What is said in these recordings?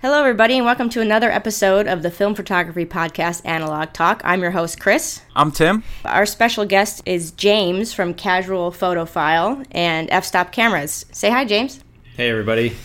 Hello, everybody, and welcome to another episode of the Film Photography Podcast Analog Talk. I'm your host, Chris. I'm Tim. Our special guest is James from Casual Photophile and F Stop Cameras. Say hi, James. Hey, everybody.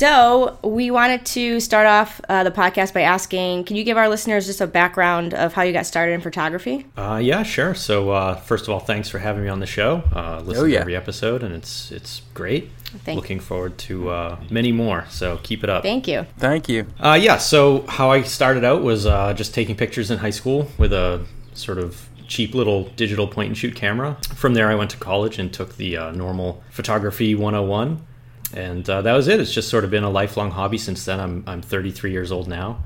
So, we wanted to start off uh, the podcast by asking Can you give our listeners just a background of how you got started in photography? Uh, yeah, sure. So, uh, first of all, thanks for having me on the show. Uh, listen Oh, yeah. to every episode, and it's it's great. Thank- Looking forward to uh, many more. So, keep it up. Thank you. Thank you. Uh, yeah, so how I started out was uh, just taking pictures in high school with a sort of cheap little digital point and shoot camera. From there, I went to college and took the uh, normal photography 101. And uh, that was it. It's just sort of been a lifelong hobby since then. I'm, I'm 33 years old now.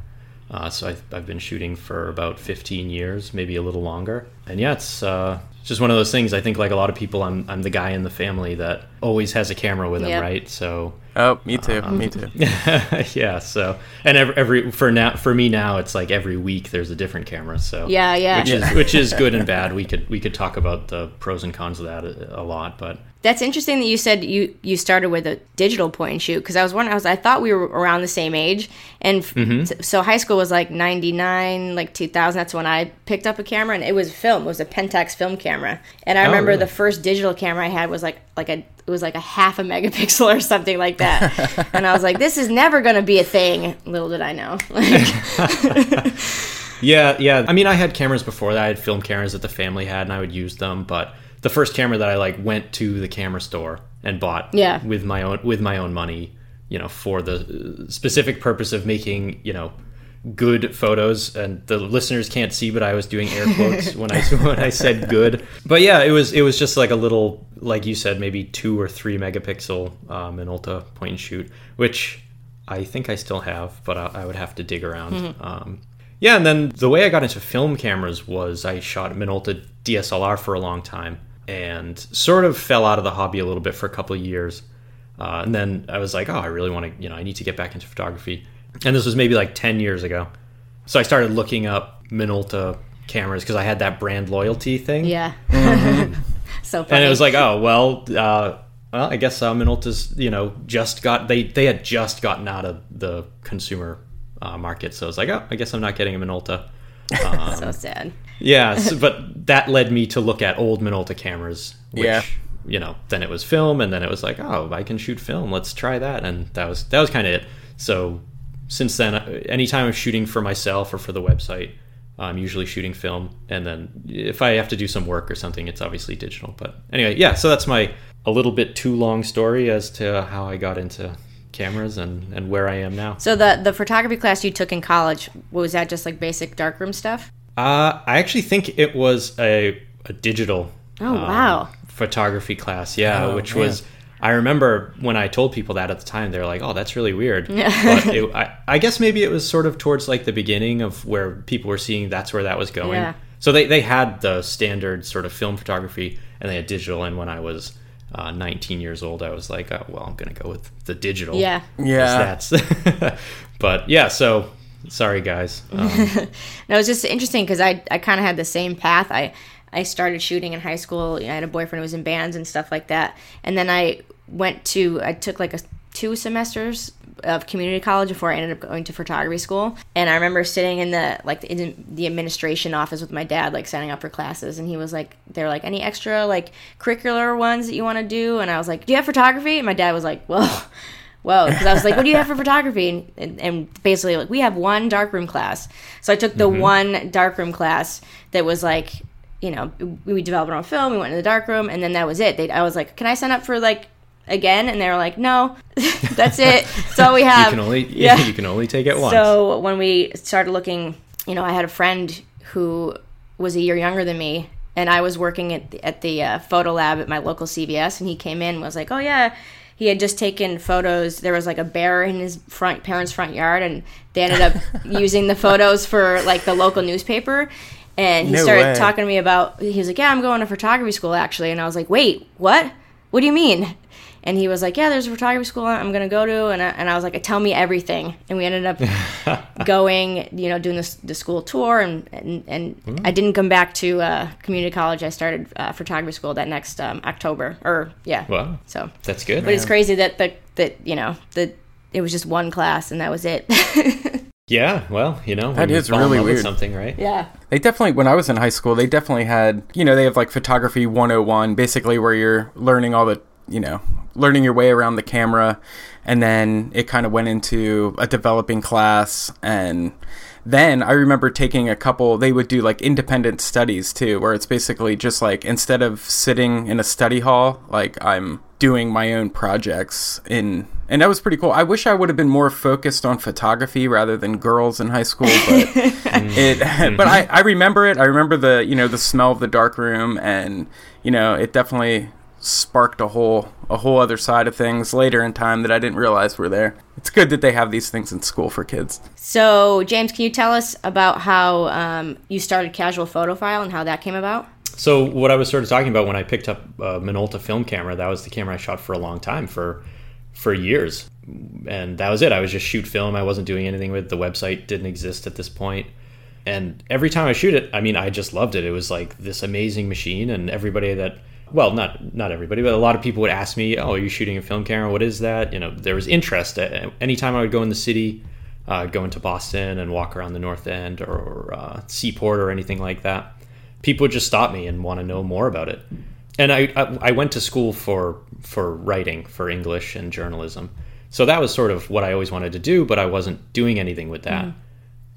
Uh, so I've, I've been shooting for about 15 years, maybe a little longer. And yeah, it's uh, just one of those things. I think, like a lot of people, I'm, I'm the guy in the family that always has a camera with him, Yep. right? So Oh, me too. Um, me too. yeah so and every, every for now for me now it's like every week there's a different camera so Yeah, yeah. which is which is good and bad we could we could talk about the pros and cons of that a, a lot but That's interesting that you said you you started with a digital point and shoot because I was wondering I was I thought we were around the same age and f- Mm-hmm. so high school was like 99 like 2000 that's when I picked up a camera and it was film it was a Pentax film camera. And I Oh, remember really? the first digital camera I had was like like a it was like a half a megapixel or something like that. And I was like this is never going to be a thing. Little did I know. Like yeah yeah. I mean i had cameras before that i had film cameras that the family had and i would use them but the first camera that i like went to the camera store and bought Yeah. with my own with my own money you know for the specific purpose of making you know good photos. And the listeners can't see but i was doing air quotes when i when i said good. But yeah it was it was just like a little like you said maybe two or three megapixel um, minolta point and shoot which i think i still have but i, I would have to dig around. Um, yeah and then the way i got into film cameras was i shot minolta dslr for a long time and sort of fell out of the hobby a little bit for a couple of years uh, and then I was like, oh, I really want to, you know, I need to get back into photography. And this was maybe like 10 years ago. So I started looking up Minolta cameras because I had that brand loyalty thing. yeah so funny And it was like, oh, well, uh, well, I guess uh, Minolta's, you know, just got, they, they had just gotten out of the consumer uh, market. So I was like, oh, I guess I'm not getting a Minolta. Um, so sad yeah, so, but that led me to look at old Minolta cameras, which Yeah. you know, then it was film, and then it was like, oh, I can shoot film. Let's try that, and that was that was kind of it. So since then, uh, anytime I'm shooting for myself or for the website, I'm usually shooting film, and then if I have to do some work or something, it's obviously digital. But anyway, yeah. So that's my a little bit too long story as to how I got into cameras and and where I am now. so the the photography class you took in college was that just like basic darkroom stuff Uh, I actually think it was a a digital Oh, um, wow. photography class. Yeah, Oh, which man. was. I remember when I told people that at the time, they were like, "Oh, that's really weird." but it, I, I guess maybe it was sort of towards like the beginning of where people were seeing that's where that was going. Yeah. So they they had the standard sort of film photography, and they had digital. And when I was uh, 19 years old, I was like, "Oh, well, I'm gonna go with the digital." Yeah. Yeah. That's. but yeah, so sorry guys. Um, No, it's just interesting because I, I kind of had the same path. I, I started shooting in high school. I had a boyfriend who was in bands and stuff like that. And then I went to, I took like a two semesters of community college before I ended up going to photography school. And I remember sitting in the like in the administration office with my dad, like signing up for classes. And he was like, they're like, any extra like curricular ones that you want to do? And I was like, do you have photography? And my dad was like, well. Whoa, because I was like, "What do you have for photography?" And, and, and basically, like, we have one darkroom class. So I took the mm-hmm. one darkroom class that was like, you know, we developed our own film. We went in the darkroom, and then that was it. They, I was like, "Can I sign up for like again?" And they were like, "No, that's it. That's all we you have." can only yeah, you can only take it once. So when we started looking, you know, I had a friend who was a year younger than me, and I was working at the, at the uh, photo lab at my local CVS, and he came in and was like, "Oh yeah." He had just taken photos. There was like a bear in his front parents' front yard, and they ended up using the photos for like the local newspaper. And he No started way. talking to me about. He was like, "Yeah, I'm going to photography school actually," and I was like, "Wait, what? What do you mean?" And he was like, "Yeah, there's a photography school I'm going to go to," and I, and I was like, "Tell me everything." And we ended up going, you know, doing this the school tour, and and, and I didn't come back to uh, community college. I started uh, photography school that next um, October, or yeah. Wow. So, That's good. but it's crazy that the that you know that it was just one class and that was it. Yeah, well, you know, That when you is fall in really weird. something, right? yeah. They definitely, when I was in high school, they definitely had, you know, they have like photography 101, basically where you're learning all the, you know, learning your way around the camera. And then it kind of went into a developing class. And then I remember taking a couple, they would do like independent studies too, where it's basically just like instead of sitting in a study hall, like I'm doing my own projects in and that was pretty cool. I wish I would have been more focused on photography rather than girls in high school, but mm-hmm. it but I, mm-hmm. I remember it. I remember the you know the smell of the dark room and you know it definitely sparked a whole a whole other side of things later in time that I didn't realize were there. It's good that they have these things in school for kids. So James, can you tell us about how um, you started Casual Photophile and how that came about? So what I was sort of talking about when I picked up a Minolta film camera, that was the camera I shot for a long time, for for years, and that was it. I was just shoot film. I wasn't doing anything with the website. Didn't exist at this point. And every time I shoot it, I mean, I just loved it. It was like this amazing machine, and everybody that well, not not everybody, but a lot of people would ask me, "Oh, are you shooting a film camera? What is that?" You know, there was interest. Anytime I would go in the city, uh, go into Boston and walk around the North End or, or uh, Seaport or anything like that, people would just stop me and want to know more about it. And I, I I went to school for for writing, for English and journalism, so that was sort of what I always wanted to do, but I wasn't doing anything with that.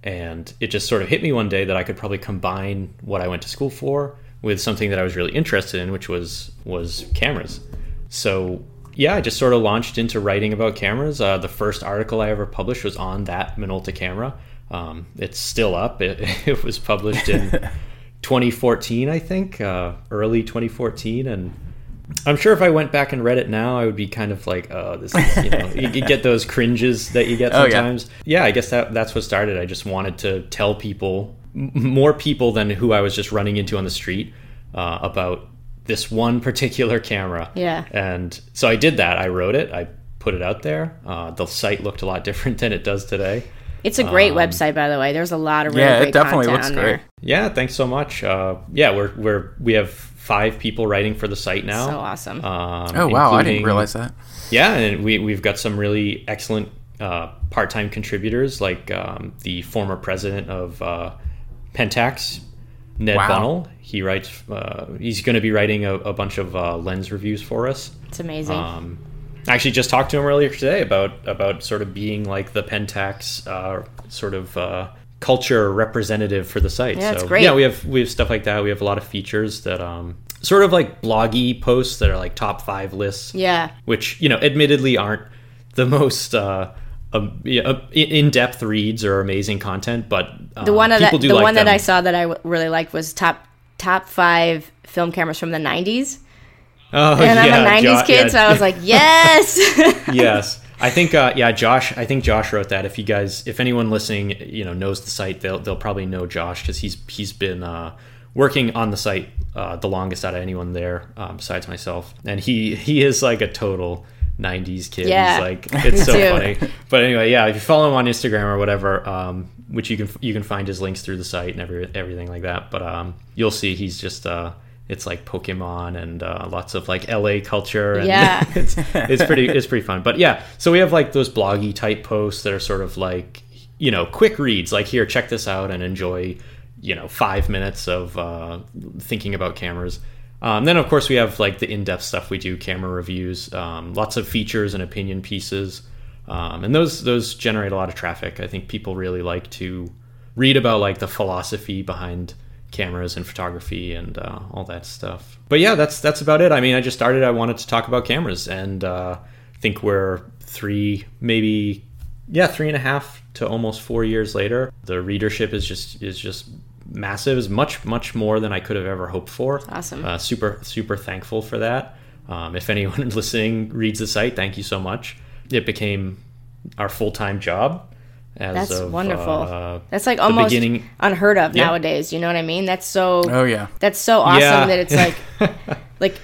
And it just sort of hit me one day that I could probably combine what I went to school for with something that I was really interested in, which was was cameras. So yeah, I just sort of launched into writing about cameras. Uh, the first article I ever published was on that Minolta camera. Um, it's still up. It, it was published in 2014, I think, uh, early 2014, and I'm sure if I went back and read it now, I would be kind of like, oh, this is, you know, you get those cringes that you get Oh, yeah. sometimes. yeah. I guess that that's what started. I just wanted to tell people, more people than who I was just running into on the street, uh, about this one particular camera. Yeah. And so I did that. I wrote it. I put it out there. Uh, the site looked a lot different than it does today. It's a great website, by the way. There's a lot of really Um, Yeah, it definitely looks great. there. Yeah, thanks so much. Uh, yeah, we're we're we have five people writing for the site now. So awesome. Um, Oh wow, I didn't realize that. Yeah, and we we've got some really excellent uh, part-time contributors, like um, the former president of uh, Pentax, Ned Wow. Bunnell. He writes. Uh, he's going to be writing a, a bunch of uh, lens reviews for us. it's amazing. Um, I actually just talked to him earlier today about about sort of being like the Pentax uh, sort of uh, culture representative for the site. Yeah, so it's great. yeah, we have we have stuff like that. We have a lot of features that um, sort of like bloggy posts that are like top five lists. yeah. which you know, admittedly, aren't the most. Uh, um, yeah, uh, in depth reads or amazing content, but um, The one that do the like one that. I saw that I w- really liked was top top five film cameras from the 90s. Oh, And I'm a 90s Jo- kid, yeah. so I was like, yes. yes. I think uh, yeah, Josh. I think Josh wrote that. If you guys, if anyone listening, you know, knows the site, they'll they'll probably know Josh because he's he's been uh, working on the site uh, the longest out of anyone there, um, besides myself. And he he is like a total '90s kids. Yeah, like it's so funny. But anyway, yeah, if you follow him on Instagram or whatever, um, which you can you can find his links through the site and every everything like that. But um, you'll see he's just. Uh, it's like Pokemon and uh, lots of like LA culture. And Yeah. it's it's pretty it's pretty fun. But yeah, so we have like those bloggy type posts that are sort of like you know quick reads. Like here, check this out and enjoy you know five minutes of uh, thinking about cameras. Um, then of course we have like the in depth stuff we do, camera reviews, um, lots of features and opinion pieces, um, and those those generate a lot of traffic. I think people really like to read about like the philosophy behind cameras and photography and uh, all that stuff. But yeah, that's that's about it. I mean, I just started. I wanted to talk about cameras, and uh, I think we're three, maybe yeah, three and a half to almost four years later. The readership is just is just massive. Is much much more than I could have ever hoped for. Awesome. Uh, super super thankful for that. Um, if anyone listening reads the site, thank you so much. It became our full time job. As That's of, wonderful. uh, That's like almost beginning- unheard of Yeah. nowadays. You know what I mean? That's so. Oh yeah. That's so awesome Yeah. that it's like, like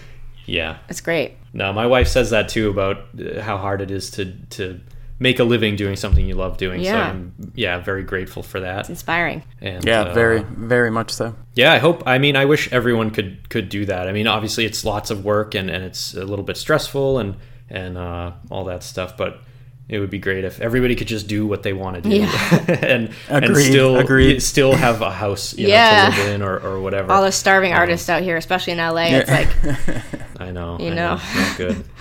yeah. it's great. No, my wife says that too about uh, how hard it is to to make a living doing something you love doing. So Yeah. I'm yeah, very grateful for that. It's inspiring. And Yeah, uh, very very much so. Yeah, I hope I mean I wish everyone could could do that. I mean, obviously it's lots of work and and it's a little bit stressful and and uh all that stuff, but it would be great if everybody could just do what they want to do Yeah. and and still agreed. still have a house you Yeah. know, to live in or, or whatever. All the starving artists out here, especially in LA, it's like I know. You I know. It's not good.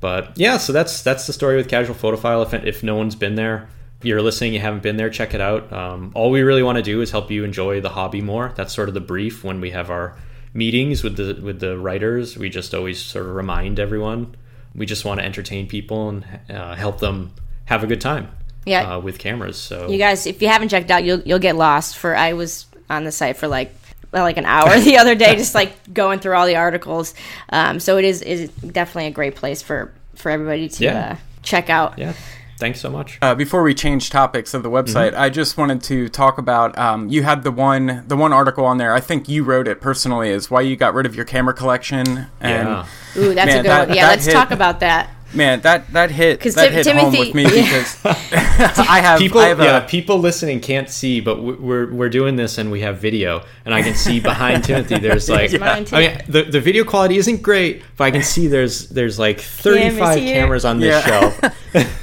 but yeah, so that's that's the story with Casual Photophile. If if no one's been there, you're listening, you haven't been there, check it out. Um, all we really want to do is help you enjoy the hobby more. That's sort of the brief when we have our meetings with the with the writers. We just always sort of remind everyone. We just want to entertain people and uh, help them have a good time. Yeah. Uh, with cameras. So you guys. If you haven't checked out, you'll you'll get lost. For I was on the site for like like an hour the other day, just like going through all the articles. Um, so it is is definitely a great place for for everybody to Yeah. uh, check out. yeah. Thanks so much. Uh, before we change topics of the website, Mm-hmm. I just wanted to talk about. Um, you had the one, the one article on there. I think you wrote it personally. Is why you got rid of your camera collection. And Yeah. Ooh, that's Man, a good that- one. Yeah, let's hit- talk about that. Man, that that hit 'Cause that Tim- hit home Timothy- with me because I have people I have a, yeah people listening can't see but we- we're we're doing this and we have video and i can see behind timothy there's like Mine too. i mean the, the video quality isn't great but i can see there's there's like 35 Cameras cameras on this Yeah. shelf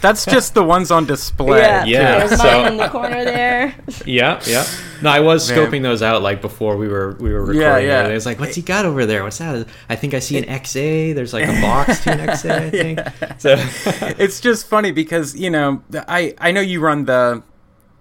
that's just the ones on display. Yeah, Yeah, There's so- mine in the corner there. yeah yeah no i was Man. scoping those out like before we were we were recording Yeah, yeah. it was like what's he got over there? What's that? I think i see an xa there's like a box to an xa i think. So it's just funny because you know I I know you run the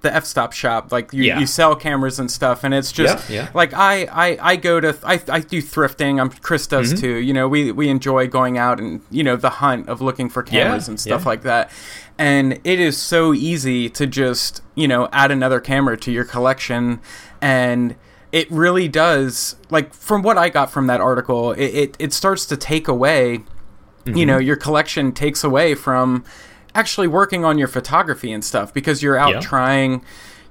the f stop shop like you, Yeah. you sell cameras and stuff and it's just Yeah, yeah. like I, I I go to I, I do thrifting I'm Chris does Mm-hmm. too you know we we enjoy going out and you know the hunt of looking for cameras and stuff like that and it is so easy to just you know add another camera to your collection and it really does like from what I got from that article it, it, it starts to take away you know Mm-hmm. your collection takes away from actually working on your photography and stuff because you're out Yeah. trying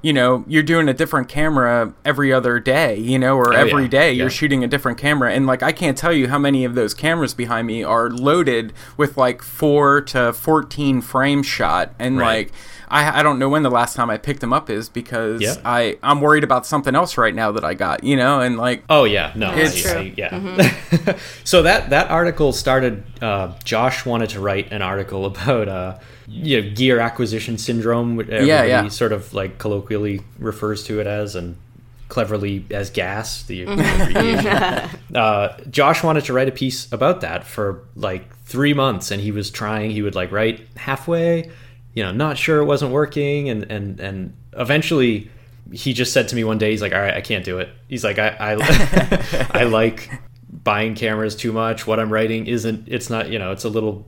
you know you're doing a different camera every other day you know or Oh, every yeah. day Yeah. you're shooting a different camera and like i can't tell you how many of those cameras behind me are loaded with like 4 to 14 frame shot and Right. like I, I don't know when the last time I picked them up is because Yeah. I I'm worried about something else right now that I got you know and like Oh yeah, no, It's I- true. I- yeah. so that that article started. Uh, Josh wanted to write an article about uh, you know, gear acquisition syndrome, which everybody yeah. sort of like colloquially refers to it as, and cleverly as gas. The uh, Josh wanted to write a piece about that for like three months, and he was trying. He would like write halfway, you know, not sure it wasn't working, and and and eventually he just said to me one day, he's like, "All right, I can't do it." He's like, "I I, I like buying cameras too much. What I'm writing isn't. It's not. You know, it's a little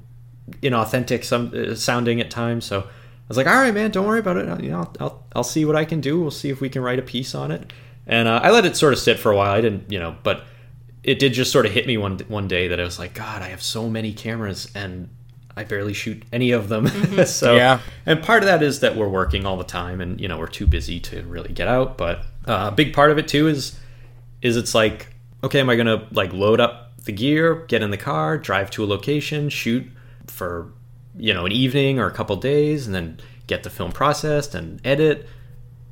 inauthentic some uh, sounding at times." So I was like, "All right, man, don't worry about it. I'll, you know, I'll, I'll see what I can do. We'll see if we can write a piece on it." And uh, I let it sort of sit for a while. I didn't, you know, but it did just sort of hit me one one day that I was like, God, I have so many cameras and I barely shoot any of them. so Yeah. and part of that is that we're working all the time and you know we're too busy to really get out. But uh, a big part of it too is is it's like okay, am I gonna like load up the gear, get in the car, drive to a location, shoot for you know an evening or a couple days, and then get the film processed and edit.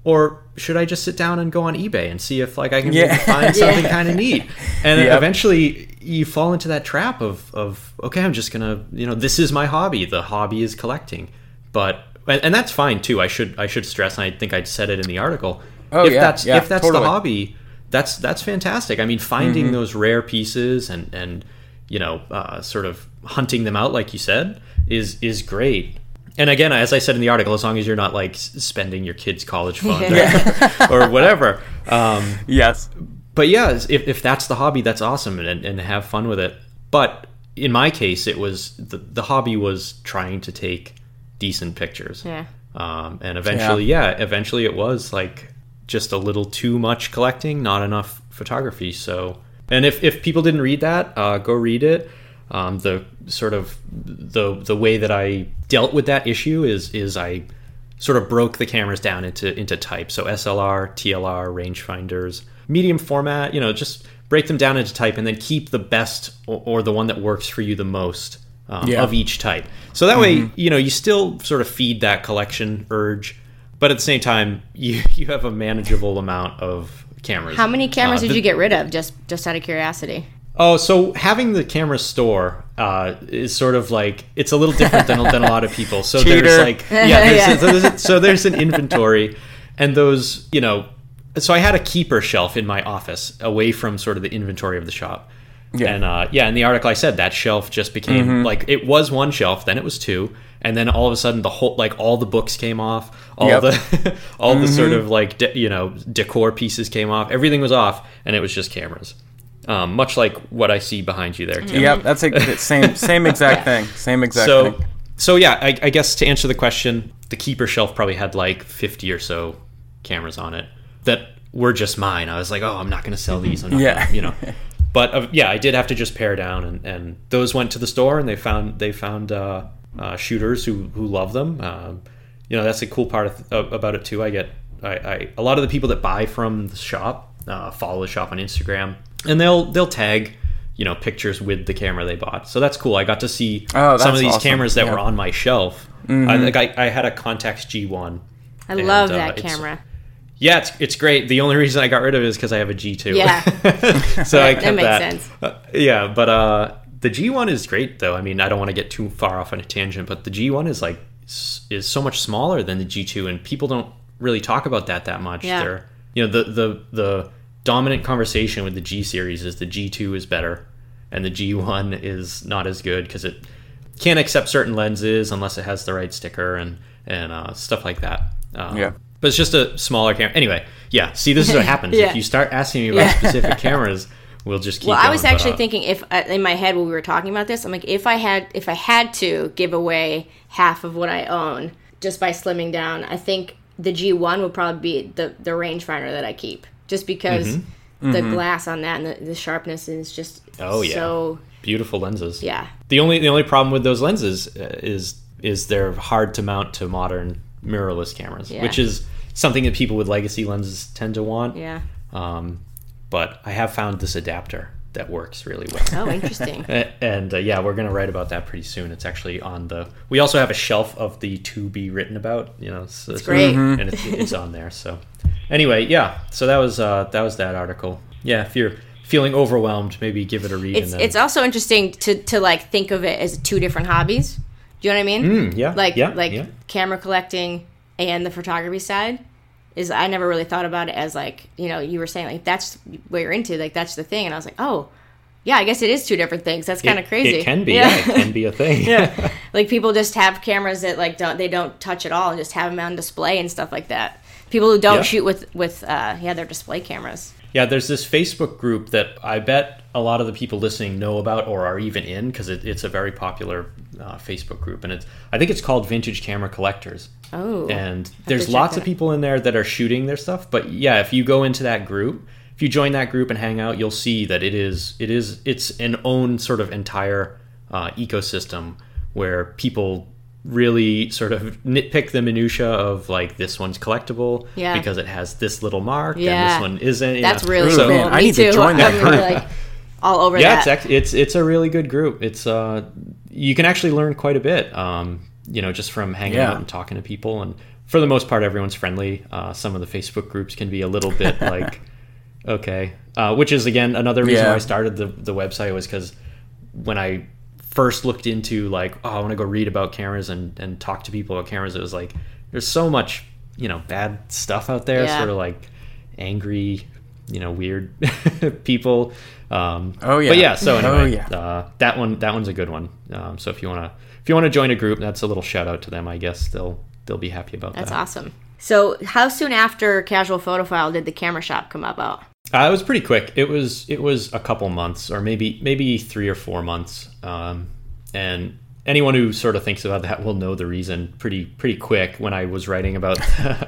Or should I just sit down and go on eBay and see if like I can Yeah. find something kind of neat? And Yep. eventually you fall into that trap of of okay, I'm just gonna you know this is my hobby. The hobby is collecting, but and, and that's fine too. I should I should stress, and I think I said it in the article. Oh, if yeah, that's yeah, if that's totally. the hobby, that's that's fantastic. I mean, finding Mm-hmm. those rare pieces and and you know uh, sort of hunting them out, like you said, is is great. And again, as I said in the article, as long as you're not like spending your kids' college fund or, or whatever. Um, Yes. but yeah, if, if that's the hobby, that's awesome and, and have fun with it. But in my case, it was the, the hobby was trying to take decent pictures. Yeah. Um, and eventually, yeah. eventually it was like just a little too much collecting, not enough photography. So, and if, if people didn't read that, uh, go read it. Um, the sort of the the way that I dealt with that issue is is I sort of broke the cameras down into into types. So SLR, TLR, rangefinders, medium format. You know, just break them down into type, and then keep the best or, or the one that works for you the most um, Yeah. of each type. So that way, you know, you still sort of feed that collection urge, but at the same time, you you have a manageable amount of cameras. How many cameras Uh, did the- you get rid of? Just just out of curiosity. Oh, so having the camera store uh, is sort of like it's a little different than, than a lot of people. So there's like yeah, there's, So, there's, so there's an inventory, and those you know. So I had a keeper shelf in my office away from sort of the inventory of the shop. Yeah. And uh, yeah, in the article I said that shelf just became like it was one shelf, then it was two, and then all of a sudden the whole like all the books came off, all Yep. the all the sort of like de- you know decor pieces came off, everything was off, and it was just cameras. Um, much like what I see behind you there, Tim. Yep. That's a same same exact thing. Same exact So, thing. so yeah, I, I guess to answer the question, the keeper shelf probably had like 50 or so cameras on it that were just mine. I was like, oh, I'm not going to sell these. I'm not Yeah. gonna, you know. But uh, yeah, I did have to just pare down, and, and those went to the store, and they found they found uh, uh, shooters who who love them. Um, you know, that's a cool part of, uh, about it too. I get I, I a lot of the people that buy from the shop uh, follow the shop on Instagram, and they'll they'll tag you know pictures with the camera they bought. So that's cool. I got to see Oh, some of these awesome. cameras that Yeah. were on my shelf. I, like I, I had a Contax G1. I And, love uh, that it's- camera. Yeah, it's, it's great. The only reason I got rid of it is because I have a G2. Yeah. so I That kept makes that. sense. Uh, yeah, but uh, the G1 is great though. I mean, I don't want to get too far off on a tangent, but the G1 is like is so much smaller than the G2, and people don't really talk about that that much. Yeah. They're you know the the the dominant conversation with the G series is the G2 is better, and the G1 is not as good because it can't accept certain lenses unless it has the right sticker and and uh, stuff like that. Um, Yeah. But it's just a smaller camera. Anyway, yeah. See, this is what happens Yeah. if you start asking me about Yeah. specific cameras. We'll just keep. Well, I was going, but, actually uh, thinking if uh, in my head when we were talking about this, I'm like, if I had if I had to give away half of what I own just by slimming down, I think the G1 would probably be the the rangefinder that I keep, just because the glass on that and the, the sharpness is just Mm-hmm. Oh, yeah. so beautiful lenses. yeah The only the only problem with those lenses uh, is is they're hard to mount to modern mirrorless cameras, Yeah. which is something that people with legacy lenses tend to want. yeah Um, but I have found this adapter that works really well. oh interesting and uh, yeah, we're gonna write about that pretty soon. It's actually on the. We also have a shelf of the to be written about. You know, so, It's great. and it's, it's on there. So anyway, yeah. So that was uh, that was that article. Yeah, if you're feeling overwhelmed, maybe give it a read. it's and then, it's also interesting to to like think of it as two different hobbies. Do you know what I mean? Mm, yeah, Like yeah, like yeah. camera collecting and the photography side is I never really thought about it as like you know you were saying like that's what you're into like that's the thing and I was like oh yeah I guess it is two different things that's kind of crazy It can be. Yeah. it can be a thing. yeah like people just have cameras that like don't they don't touch at all and just have them on display and stuff like that people who don't Yeah. shoot with with uh yeah their display cameras Yeah, there's this Facebook group that I bet a lot of the people listening know about or are even in because it, it's a very popular uh, Facebook group, and it's I think it's called Vintage Camera Collectors. oh and there's lots of people in there that are shooting their stuff. But yeah, if you go into that group, if you join that group and hang out, you'll see that it is it is it's an own sort of entire uh, ecosystem where people really sort of nitpick the minutia of like this one's collectible Yeah. because it has this little mark Yeah. and this one isn't. That's know. really Ooh, cool. man, I Me need to join that I'm really, group. like all over yeah, that. it's, act- it's it's a really good group. It's uh, you can actually learn quite a bit. Um, you know, just from hanging Yeah. out and talking to people, and for the most part, everyone's friendly. Uh, some of the Facebook groups can be a little bit like, okay, uh, which is again another reason Yeah. why I started the the website was because when I first looked into like, oh, I want to go read about cameras and and talk to people about cameras, it was like there's so much you know bad stuff out there, Yeah. sort of like angry, you know, weird people. Um, Oh, yeah. But yeah, so Oh, anyway, yeah. uh, that one that one's a good one. Um, so if you wanna if you wanna join a group, that's a little shout out to them. I guess they'll they'll be happy about That's that. That's awesome. So, how soon after Casual Photophile did the camera shop come about? Uh, it was pretty quick. It was it was a couple months, or maybe maybe three or four months. Um, and anyone who sort of thinks about that will know the reason pretty pretty quick. When I was writing about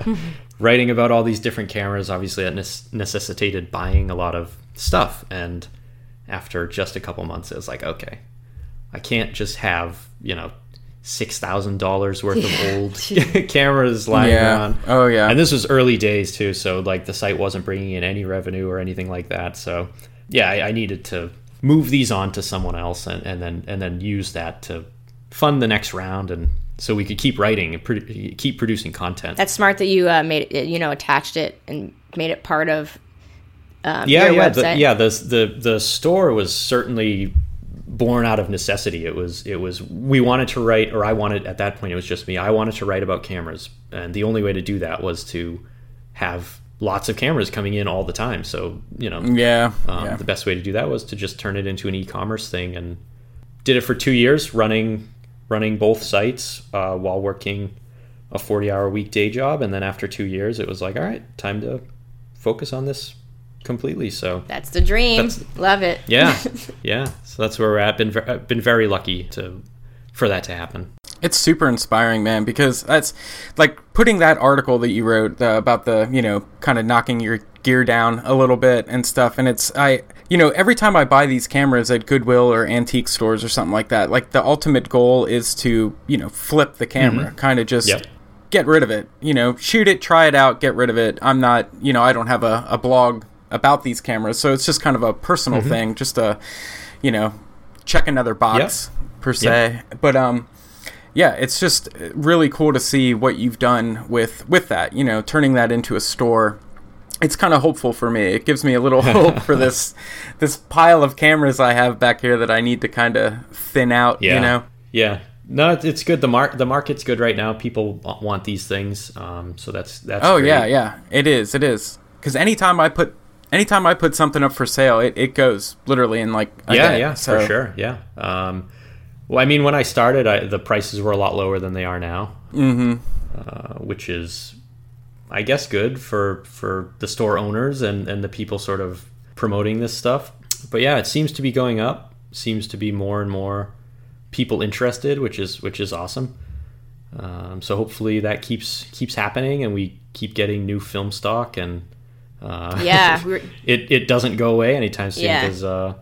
writing about all these different cameras, obviously that nec- necessitated buying a lot of stuff. And after just a couple months, it was like, okay, I can't just have you know six thousand dollars worth of old cameras lying Yeah. around. Oh, yeah. And this was early days too, so like the site wasn't bringing in any revenue or anything like that. So yeah, I, I needed to move these on to someone else and, and then and then use that to fund the next round and so we could keep writing and pro- keep producing content. That's smart that you uh, made it, you know, attached it and made it part of um, yeah, your yeah, website. the, yeah. The the the store was certainly born out of necessity. It was it was we wanted to write, or I wanted at that point. It was just me. I wanted to write about cameras, and the only way to do that was to have lots of cameras coming in all the time. So you know, yeah. um, yeah. the best way to do that was to just turn it into an e-commerce thing, and did it for two years, running running both sites uh, while working a forty-hour week day job, and then after two years, it was like, all right, time to focus on this completely. So That's the dream. That's- Love it. yeah, yeah. So that's where we're at. Been ver- been very lucky to for that to happen. It's super inspiring, man, because that's like putting that article that you wrote uh, about the, you know, kind of knocking your gear down a little bit and stuff. And it's, I, you know, every time I buy these cameras at Goodwill or antique stores or something like that, like the ultimate goal is to, you know, flip the camera, kind of just Yep. get rid of it, you know, shoot it, try it out, get rid of it. I'm not, you know, I don't have a, a blog about these cameras. So it's just kind of a personal thing, just a, you know, check another box per se. But, um, yeah, it's just really cool to see what you've done with with that. You know, turning that into a store. It's kind of hopeful for me. It gives me a little hope for this this pile of cameras I have back here that I need to kind of thin out. Yeah, You know. yeah. No, it's- it's good. The mark the market's good right now. People want these things, um, so that's that's. Oh great. yeah, yeah. It is. It is. Because anytime I put anytime I put something up for sale, it, it goes literally in like a yeah, day. yeah, So, for sure. Yeah. Um, well, I mean, when I started, I, the prices were a lot lower than they are now, mm-hmm. uh, which is, I guess, good for for the store owners and and the people sort of promoting this stuff. But yeah, it seems to be going up. Seems to be more and more people interested, which is which is awesome. Um, so hopefully that keeps keeps happening, and we keep getting new film stock and. Uh, Yeah, it, it doesn't go away anytime soon Yeah. because uh,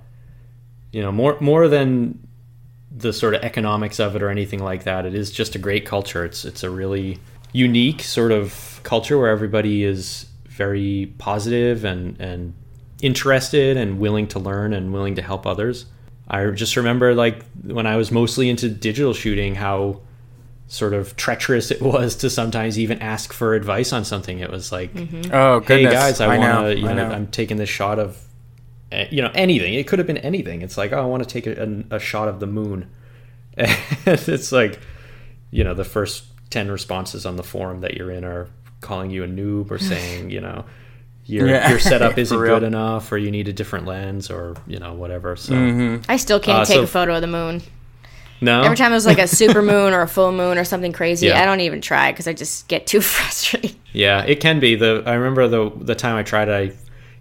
you know more more than the sort of economics of it or anything like that. It is just a great culture. It's it's a really unique sort of culture where everybody is very positive and and interested and willing to learn and willing to help others. I just remember like when I was mostly into digital shooting how sort of treacherous it was to sometimes even ask for advice on something. It was like Oh hey guys, I, I know, want to, you I know, know. I'm taking this shot of, eh, you know, anything. It could have been anything. It's like, oh, I want to take a, a, a shot of the moon. And it's like, you know, the first 10 responses on the forum that you're in are calling you a noob or saying, you know, your, Yeah, your setup isn't good enough or you need a different lens or, you know, whatever. So, Mm-hmm. I still can't Uh, take so- a photo of the moon. No. Every time it was like a super moon or a full moon or something crazy, Yeah. I don't even try because I just get too frustrated. Yeah, it can be. The I remember the the time I tried I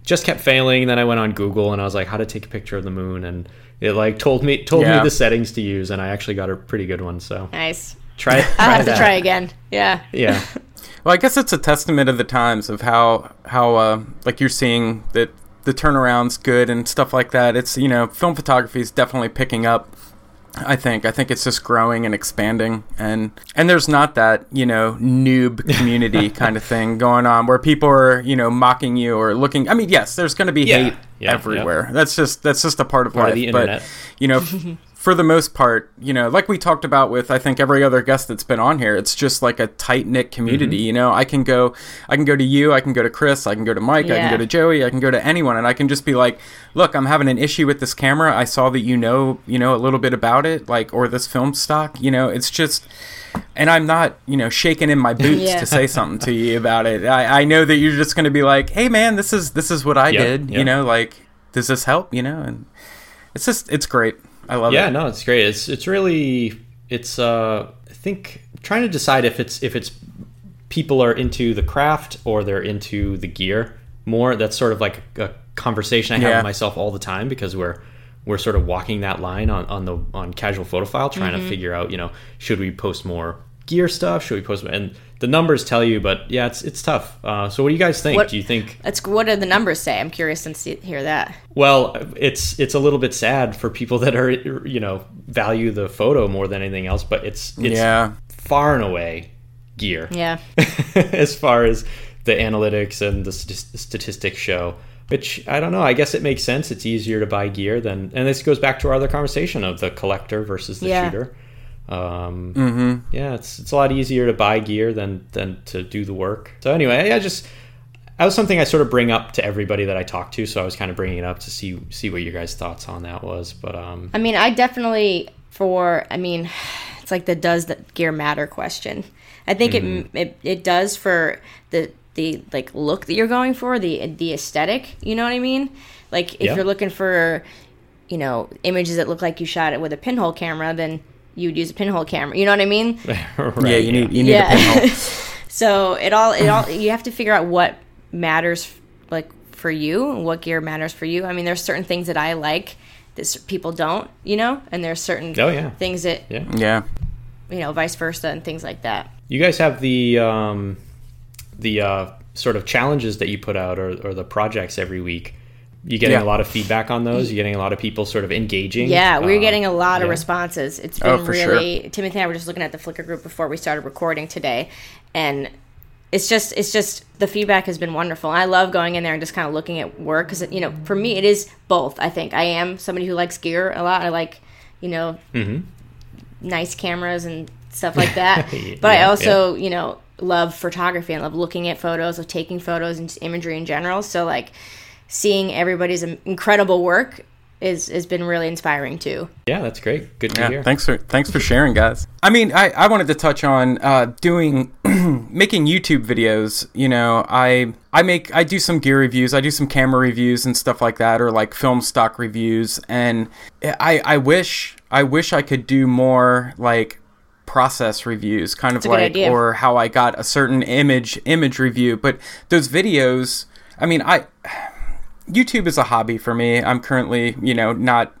just kept failing. Then I went on Google and I was like, how to take a picture of the moon, and it like told me told Yeah. me the settings to use, and I actually got a pretty good one. So Nice. try it. I'll have that. to try again. Yeah. Yeah, Well, I guess it's a testament of the times of how how uh, like you're seeing that the turnaround's good and stuff like that. It's you know, film photography is definitely picking up. I think. I think it's just growing and expanding. And and there's not that you know noob community kind of thing going on where people are you know mocking you or looking I mean yes there's going to be Yeah, hate yeah, everywhere. That's just that's just a part of Part life of the but internet. you know for the most part you know like we talked about with I think every other guest that's been on here it's just like a tight knit community Mm-hmm. you know I can go I can go to you I can go to Chris I can go to Mike I can go to Joey I can go to anyone and I can just be like look I'm having an issue with this camera I saw that you know you know a little bit about it like or this film stock you know it's just and I'm not, you know, shaking in my boots Yeah. to say something to you about it. I, I know that you're just going to be like, "Hey, man, this is this is what I Yeah, did." yeah. You know, like, does this help? You know, and it's just it's great. I love yeah it. Yeah, no it's great it's it's really it's uh i think trying to decide if it's if it's people are into the craft or they're into the gear more that's sort of like a conversation i have Yeah. with myself all the time because we're we're sort of walking that line on, on the on casual photophile trying Mm-hmm. to figure out you know should we post more gear stuff should we post and the numbers tell you but yeah it's it's tough uh, so what do you guys think What- do you think That's what do the numbers say? I'm curious to see, hear that. well, it's it's a little bit sad for people that are you know value the photo more than anything else, but it's it's Yeah. far and away gear Yeah. as far as the analytics and the st- statistics show. Which I don't know. I guess it makes sense. It's easier to buy gear than, and this goes back to our other conversation of the collector versus the Yeah. shooter. Um, Yeah, it's it's a lot easier to buy gear than than to do the work. So anyway, I just that was something I sort of bring up to everybody that I talk to. So I was kind of bringing it up to see see what your guys' thoughts on that was. But um, I mean, I definitely for I mean, it's like the does the gear matter question. I think it, it it does for the the like look that you're going for, the the aesthetic, you know what I mean? Like if Yeah. you're looking for you know, images that look like you shot it with a pinhole camera, then you would use a pinhole camera. You know what I mean? right, yeah, you need you need Yeah. a pinhole. So it all it all you have to figure out what matters like for you what gear matters for you. I mean, there's certain things that I like that people don't, you know, and there's certain Oh, yeah. things that Yeah. yeah. you know, vice versa and things like that. You guys have the um, the uh, sort of challenges that you put out or, or the projects every week. You getting Yeah. a lot of feedback on those? You getting a lot of people sort of engaging? Yeah, we're Uh, getting a lot of yeah. responses. It's been Oh, for sure. really Timothy and I were just looking at the Flickr group before we started recording today and it's just it's just the feedback has been wonderful. I love going in there and just kind of looking at work cuz you know, for me it is both. I think I am somebody who likes gear a lot. I like, you know, Mm-hmm. nice cameras and stuff like that. but I Yeah, also, you know, love photography and love looking at photos, of taking photos and just imagery in general. So like seeing everybody's incredible work is has been really inspiring too. Yeah, that's great. Good to Yeah, hear. thanks for thanks for sharing, guys. I mean, I, I wanted to touch on uh, doing making YouTube videos. You know, I I make I do some gear reviews, I do some camera reviews and stuff like that, or like film stock reviews. And I I wish I wish I could do more like process reviews, kind of like or how I got a certain image image review. But those videos, I mean, I YouTube is a hobby for me. I'm currently, you know, not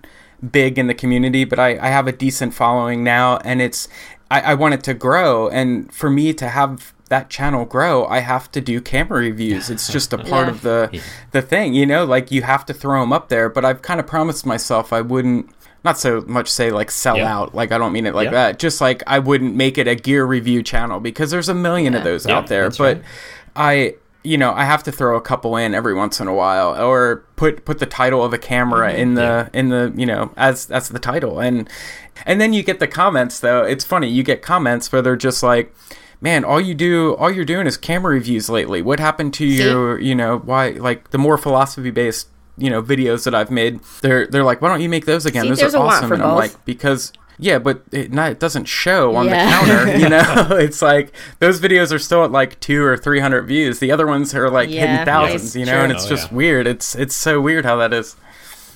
big in the community, but I, I have a decent following now, and it's I, I want it to grow. And for me to have that channel grow, I have to do camera reviews. It's just a part Yeah. of the the thing, you know. Like you have to throw them up there. But I've kind of promised myself I wouldn't. Not so much say like sell Yeah. out, like I don't mean it like Yeah. that. Just like I wouldn't make it a gear review channel because there's a million of those Yeah, out there. But right. I you know I have to throw a couple in every once in a while, or put put the title of a camera in the in the you know as as the title, and and then you get the comments though. It's funny you get comments where they're just like. Man, all you do, all you're doing is camera reviews lately. What happened to your, you know, why like the more philosophy based, you know, videos that I've made? They're they're like, why don't you make those again? See, those are awesome. and I'm both. like, because yeah, but it, not, it doesn't show on Yeah. the counter. You know, it's like those videos are still at like two or three hundred views. The other ones are like Yeah, hitting thousands. it's You know, true. and it's Oh, just yeah. weird. It's it's so weird how that is.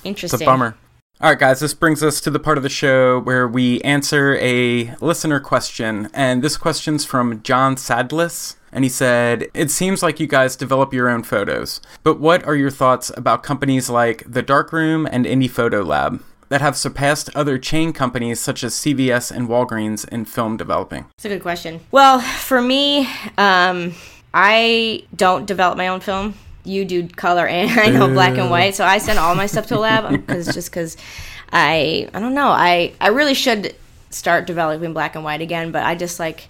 Interesting. It's a bummer. All right, guys, this brings us to the part of the show where we answer a listener question. And this question's from John Sadless. And he said, It seems like you guys develop your own photos. But what are your thoughts about companies like The Darkroom and Indie Photo Lab that have surpassed other chain companies such as CVS and Walgreens in film developing? It's a good question. Well, for me, um, I don't develop my own film. you do color and I know black and white. So I send all my stuff to a lab because just because I I don't know I I really should start developing black and white again, but I just like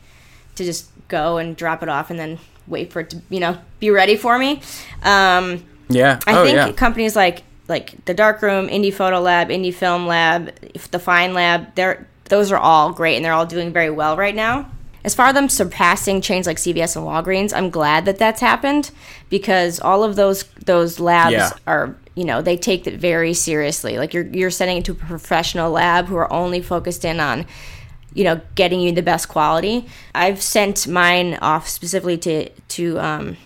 to just go and drop it off and then wait for it to you know be ready for me. Um, Yeah. I oh, think yeah. companies like like the Darkroom, Indie Photo Lab, Indie Film Lab, the Find Lab, they're those are all great and they're all doing very well right now. As far as them surpassing chains like CVS and Walgreens, I'm glad that that's happened because all of those those labs Yeah. are you know they take it very seriously. Like you're you're sending it to a professional lab who are only focused in on you know getting you the best quality. I've sent mine off specifically to to um,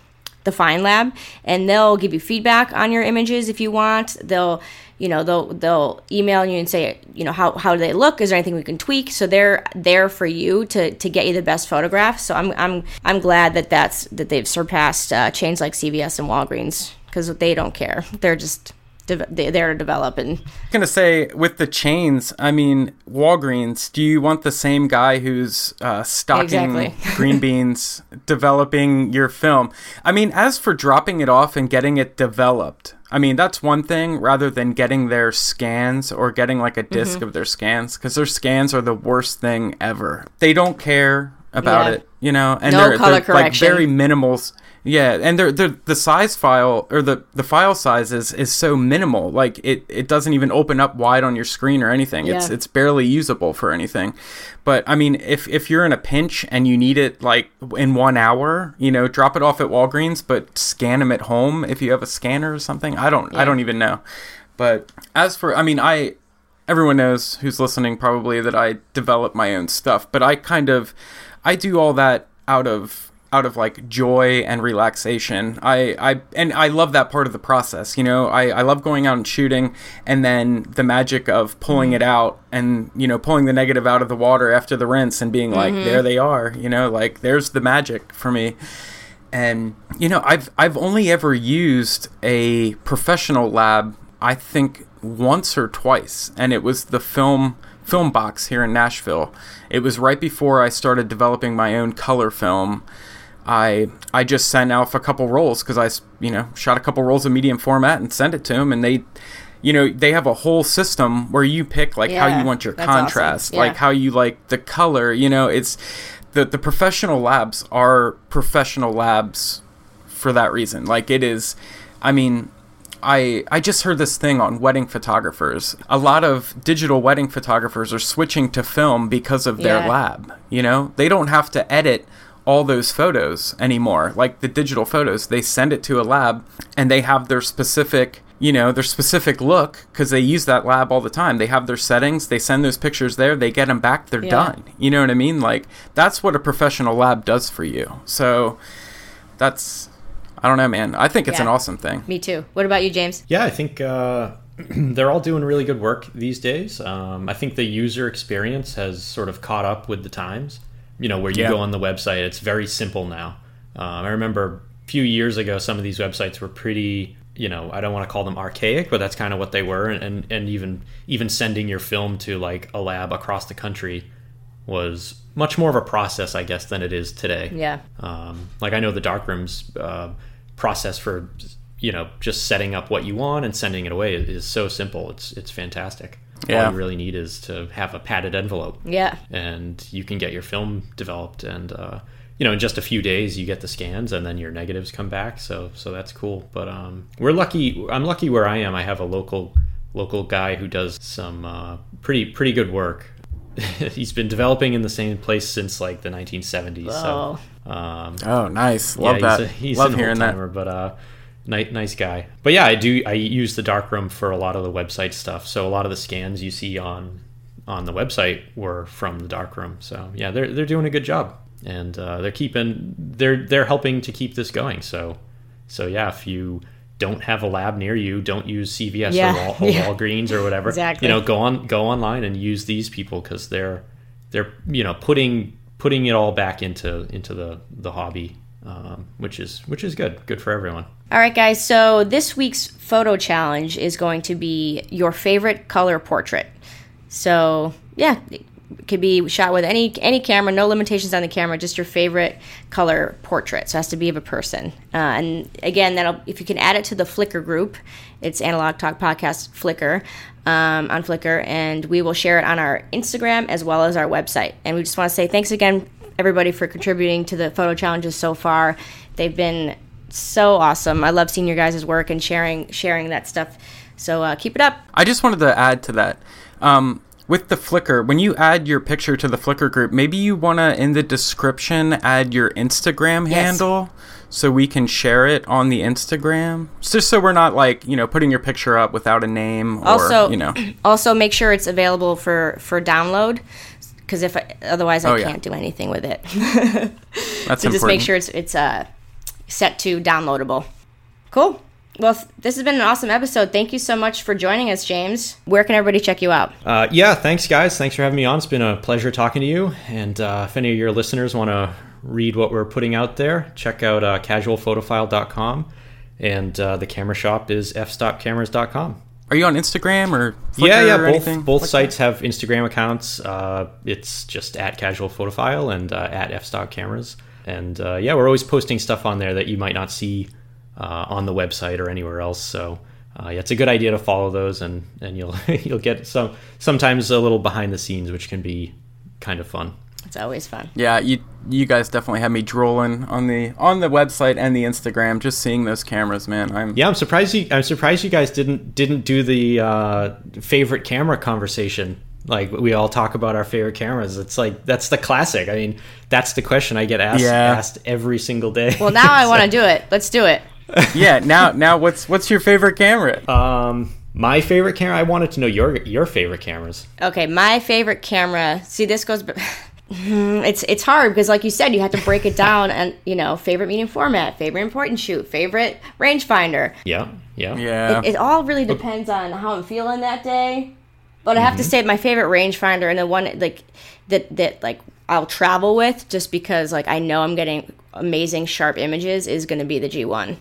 the Find Lab, and they'll give you feedback on your images if you want. They'll you know they'll they'll email you and say you know how, how do they look? Is there anything we can tweak? So they're there for you to, to get you the best photographs so i'm i'm i'm glad that that's that they've surpassed uh, chains like cvs and walgreens because they don't care. They're just de- they're there to develop and I'm gonna say with the chains. I mean, Walgreens. Do you want the same guy who's uh, stocking Exactly. green beans, developing your film? I mean, as for dropping it off and getting it developed, I mean that's one thing. Rather than getting their scans or getting like a disk Mm-hmm. of their scans, because their scans are the worst thing ever. They don't care about Yeah. it, you know, and No they're, they're like very minimal. Yeah, and they're, they're the size file or the the file size is, is so minimal. Like it, it doesn't even open up wide on your screen or anything. It's Yeah. it's it's barely usable for anything. But I mean, if if you're in a pinch and you need it like in one hour, you know, drop it off at Walgreens, but scan them at home if you have a scanner or something. I don't I don't even know. But as for I mean, I everyone knows who's listening probably that I develop my own stuff, but I kind of I do all that out of out of like joy and relaxation. I, I and I love that part of the process. You know, I, I love going out and shooting and then the magic of pulling it out and, you know, pulling the negative out of the water after the rinse and being like, mm-hmm. there they are, you know, like there's the magic for me. And you know i've i've only ever used a professional lab i think once or twice. And it was the film film box here in nashville. It was right before i started developing my own color film i i just sent off a couple rolls because I you know shot a couple rolls of medium format and sent it to them and they you know they have a whole system where you pick like how you want your that's awesome. contrast Yeah. like how you like the color you know it's the the professional labs are professional labs for that reason like it is i mean I, I just heard this thing on wedding photographers. A lot of digital wedding photographers are switching to film because of their Yeah. lab. You know, they don't have to edit all those photos anymore. Like the digital photos, they send it to a lab and they have their specific, you know, their specific look because they use that lab all the time. They have their settings, they send those pictures there, they get them back, they're Yeah. done. You know what I mean? Like that's what a professional lab does for you. So that's I don't know, man. I think it's an awesome thing. me too what about you james Yeah, I think uh, they're all doing really good work these days. Um, I think the user experience has sort of caught up with the times. You know, where you Yeah. go on the website, it's very simple now. Um, I remember a few years ago, some of these websites were pretty. You know, I don't want to call them archaic, but that's kind of what they were. And, and and even even sending your film to like a lab across the country was much more of a process, I guess, than it is today. yeah Um, like I know the darkrooms uh, process for you know just setting up what you want and sending it away is, is so simple. It's it's fantastic. Yeah. All you really need is to have a padded envelope, yeah and you can get your film developed. And uh, you know, in just a few days, you get the scans, and then your negatives come back. So so that's cool. But um, we're lucky. I'm lucky where I am. I have a local local guy who does some uh, pretty pretty good work. He's been developing in the same place since like the 1970s. Oh. So um, Oh, nice. Love yeah, that. He's, a, he's Love an hearing that. old-timer, but uh, nice, nice guy. But yeah, I do. I use the darkroom for a lot of the website stuff. So a lot of the scans you see on on the website were from the darkroom. So yeah, they're they're doing a good job, and uh, they're keeping they're they're helping to keep this going. So so yeah, if you don't have a lab near you, don't use CVS Yeah, or, Wal- or yeah. Walgreens or whatever. Exactly. You know, go on go online and use these people because they're they're you know putting putting it all back into into the the hobby, um, which is which is good good for everyone. All right, guys. So this week's photo challenge is going to be your favorite color portrait. So yeah, It could be shot with any any camera, no limitations on the camera, just your favorite color portrait. So it has to be of a person. Uh, and again, that'll if you can add it to the Flickr group, it's Analog Talk Podcast Flickr um, on Flickr, and we will share it on our Instagram as well as our website. And we just want to say thanks again, everybody, for contributing to the photo challenges so far. They've been so awesome. I love seeing your guys' work and sharing sharing that stuff. So uh, keep it up. I just wanted to add to that. Um, with the Flickr, when you add your picture to the Flickr group, maybe you want to, in the description, add your Instagram Yes. handle so we can share it on the Instagram. Just so we're not like, you know, putting your picture up without a name or, Also, you know. also make sure it's available for for download because if I, otherwise I Oh, can't do anything with it. That's so important. just make sure it's it's uh, set to downloadable. Cool. Well, this has been an awesome episode. Thank you so much for joining us, James. Where can everybody check you out? Uh, yeah, thanks, guys. Thanks for having me on. It's been a pleasure talking to you. And uh, if any of your listeners want to read what we're putting out there, check out uh, casualphotophile.com. And uh, the camera shop is fstopcameras.com. Are you on Instagram or Flickr yeah, yeah. or Both anything? both like sites have Instagram accounts. Uh, it's just at Casual Photophile and uh, at fstopcameras. cameras. And uh, yeah, we're always posting stuff on there that you might not see uh, on the website or anywhere else. So uh, yeah, it's a good idea to follow those, and and you'll you'll get some sometimes a little behind the scenes, which can be kind of fun. It's always fun. Yeah, you you guys definitely had me drooling on the on the website and the Instagram just seeing those cameras, man. I'm Yeah, I'm surprised you. I'm surprised you guys didn't didn't do the uh, favorite camera conversation. Like we all talk about our favorite cameras. It's like that's the classic. I mean, that's the question I get asked Yeah. asked every single day. Well, now I want to do it. Let's do it. yeah. Now now what's what's your favorite camera? Um, my favorite camera. I wanted to know your your favorite cameras. Okay, my favorite camera. See, this goes. It's it's hard because, like you said, you have to break it down and you know, favorite medium format, favorite important shoot, favorite rangefinder. Yeah, yeah, yeah. It, it all really depends on how I'm feeling that day. But I have to say, my favorite rangefinder and the one like that that like I'll travel with, just because like I know I'm getting amazing sharp images, is going to be the G1.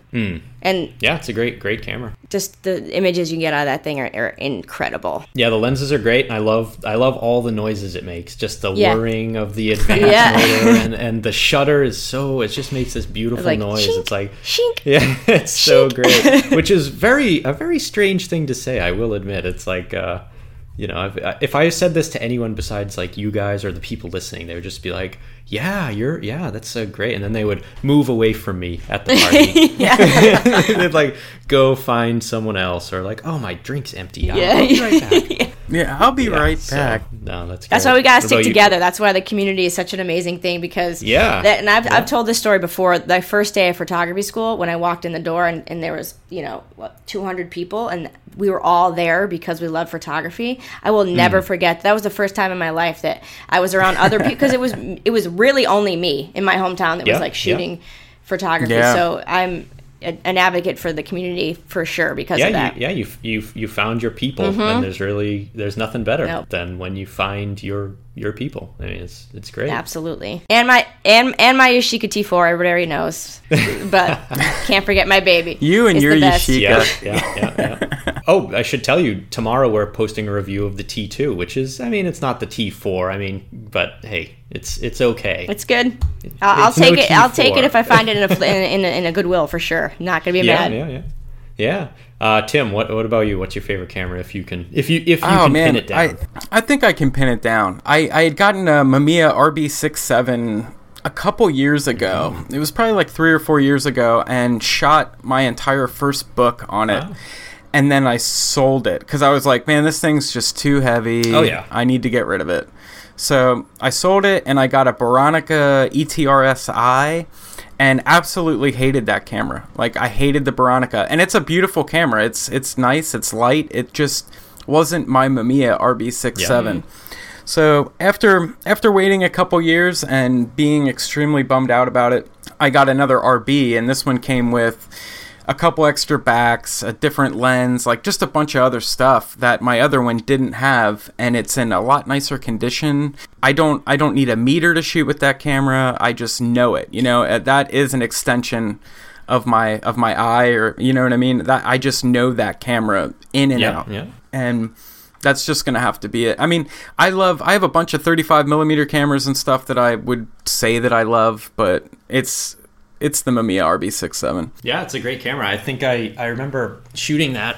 And yeah. It's a great great camera. just the images you get out of that thing are, are incredible. Yeah, the lenses are great, and I love I love all the noises it makes. Just the Yeah. whirring of the advanced Yeah. motor, and and the shutter is so it just makes this beautiful Like, noise. shink, it's like shink. Yeah, it's so great. Which is very a very strange thing to say. I will admit. It's like, uh, you know, if, if I said this to anyone besides like you guys or the people listening, they would just be like, "Yeah, you're yeah, that's so great," and then they would move away from me at the party. They'd like go find someone else, or like, "Oh, my drink's empty. I'll, I'll be right back." yeah, I'll be right So, back. no, that's That's great. why we gotta What stick about you? together. That's why the community is such an amazing thing because Yeah. That, and I've, I've told this story before. The first day of photography school, when I walked in the door and, and there was you know what 200 people and we were all there because we love photography. I will never Hmm. forget. That was the first time in my life that I was around other people because it was it was really only me in my hometown that Yeah, was like yeah. shooting photography. Yeah. So I'm a- an advocate for the community for sure because yeah, of that. you, yeah, you you you found your people, and mm-hmm. there's really there's nothing better Nope. than when you find your your people. I mean, it's it's great. Absolutely. And my and and my Yashica T4, everybody already knows. But can't forget my baby. You and It's your the best. Yashica. Yeah, yeah, yeah, yeah. oh, I should tell you, tomorrow we're posting a review of the T2, which is, I mean, it's not the T4. I mean, but hey, it's it's okay. It's good. I'll, I'll It's no take it. I'll take it if I find it in a, fl- in, a, in, a, in a Goodwill for sure. Not gonna be yeah, mad. yeah, yeah, yeah. Uh, Tim, what what about you? What's your favorite camera? If you can, if you if you Oh can man, pin it down. I I think I can pin it down. I I had gotten a Mamiya RB67 a couple years ago. It was probably like three or four years ago, and shot my entire first book on it. And then I sold it because I was like, man, this thing's just too heavy. Oh, yeah. I need to get rid of it. So I sold it and I got a Bronica ETRSI and absolutely hated that camera. Like I hated the Bronica and it's a beautiful camera. It's it's nice, it's light. It just wasn't my Mamiya RB67. So after after waiting a couple years and being extremely bummed out about it, I got another RB and this one came with a couple extra backs, a different lens, like just a bunch of other stuff that my other one didn't have and it's in a lot nicer condition. I don't I don't need a meter to shoot with that camera. I just know it. You know, uh, that is an extension of my of my eye or you know what I mean? That I just know that camera in and Yeah, out. yeah. And That's just gonna have to be it. I mean, I love. I have a bunch of 35 millimeter cameras and stuff that I would say that I love, but it's it's the Mamiya RB67. Yeah, it's a great camera. I think I I remember shooting that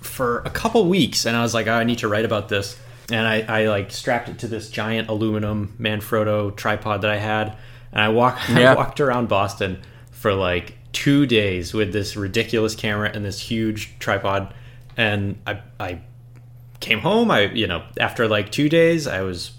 for a couple weeks, and I was like, oh, I need to write about this. And I, I like strapped it to this giant aluminum Manfrotto tripod that I had, and I walked Yeah. I walked around Boston for like two days with this ridiculous camera and this huge tripod, and I I came home. I you know after like two days, I was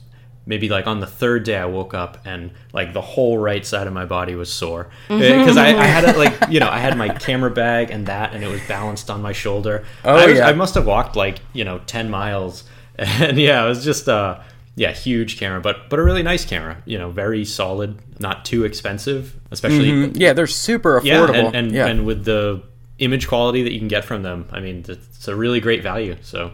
maybe like on the third day I woke up and like the whole right side of my body was sore because I, I had it like you know I had my camera bag and that and it was balanced on my shoulder. Oh, I was, yeah. I must have walked like you know ten miles and yeah it was just uh yeah huge camera but but a really nice camera you know very solid not too expensive especially Mm, Yeah, they're super yeah affordable. and and, yeah. and with the image quality that you can get from them I mean it's a really great value so.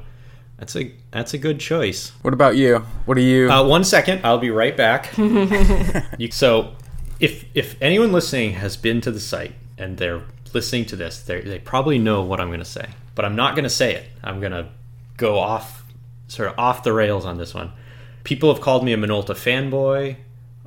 That's a that's a good choice. what about you? What are you? Uh, one second, I'll be right back. you, so, if if anyone listening has been to the site and they're listening to this, they they probably know what I'm going to say, but I'm not going to say it. I'm going to go off, sort of off the rails on this one. People have called me a Minolta fanboy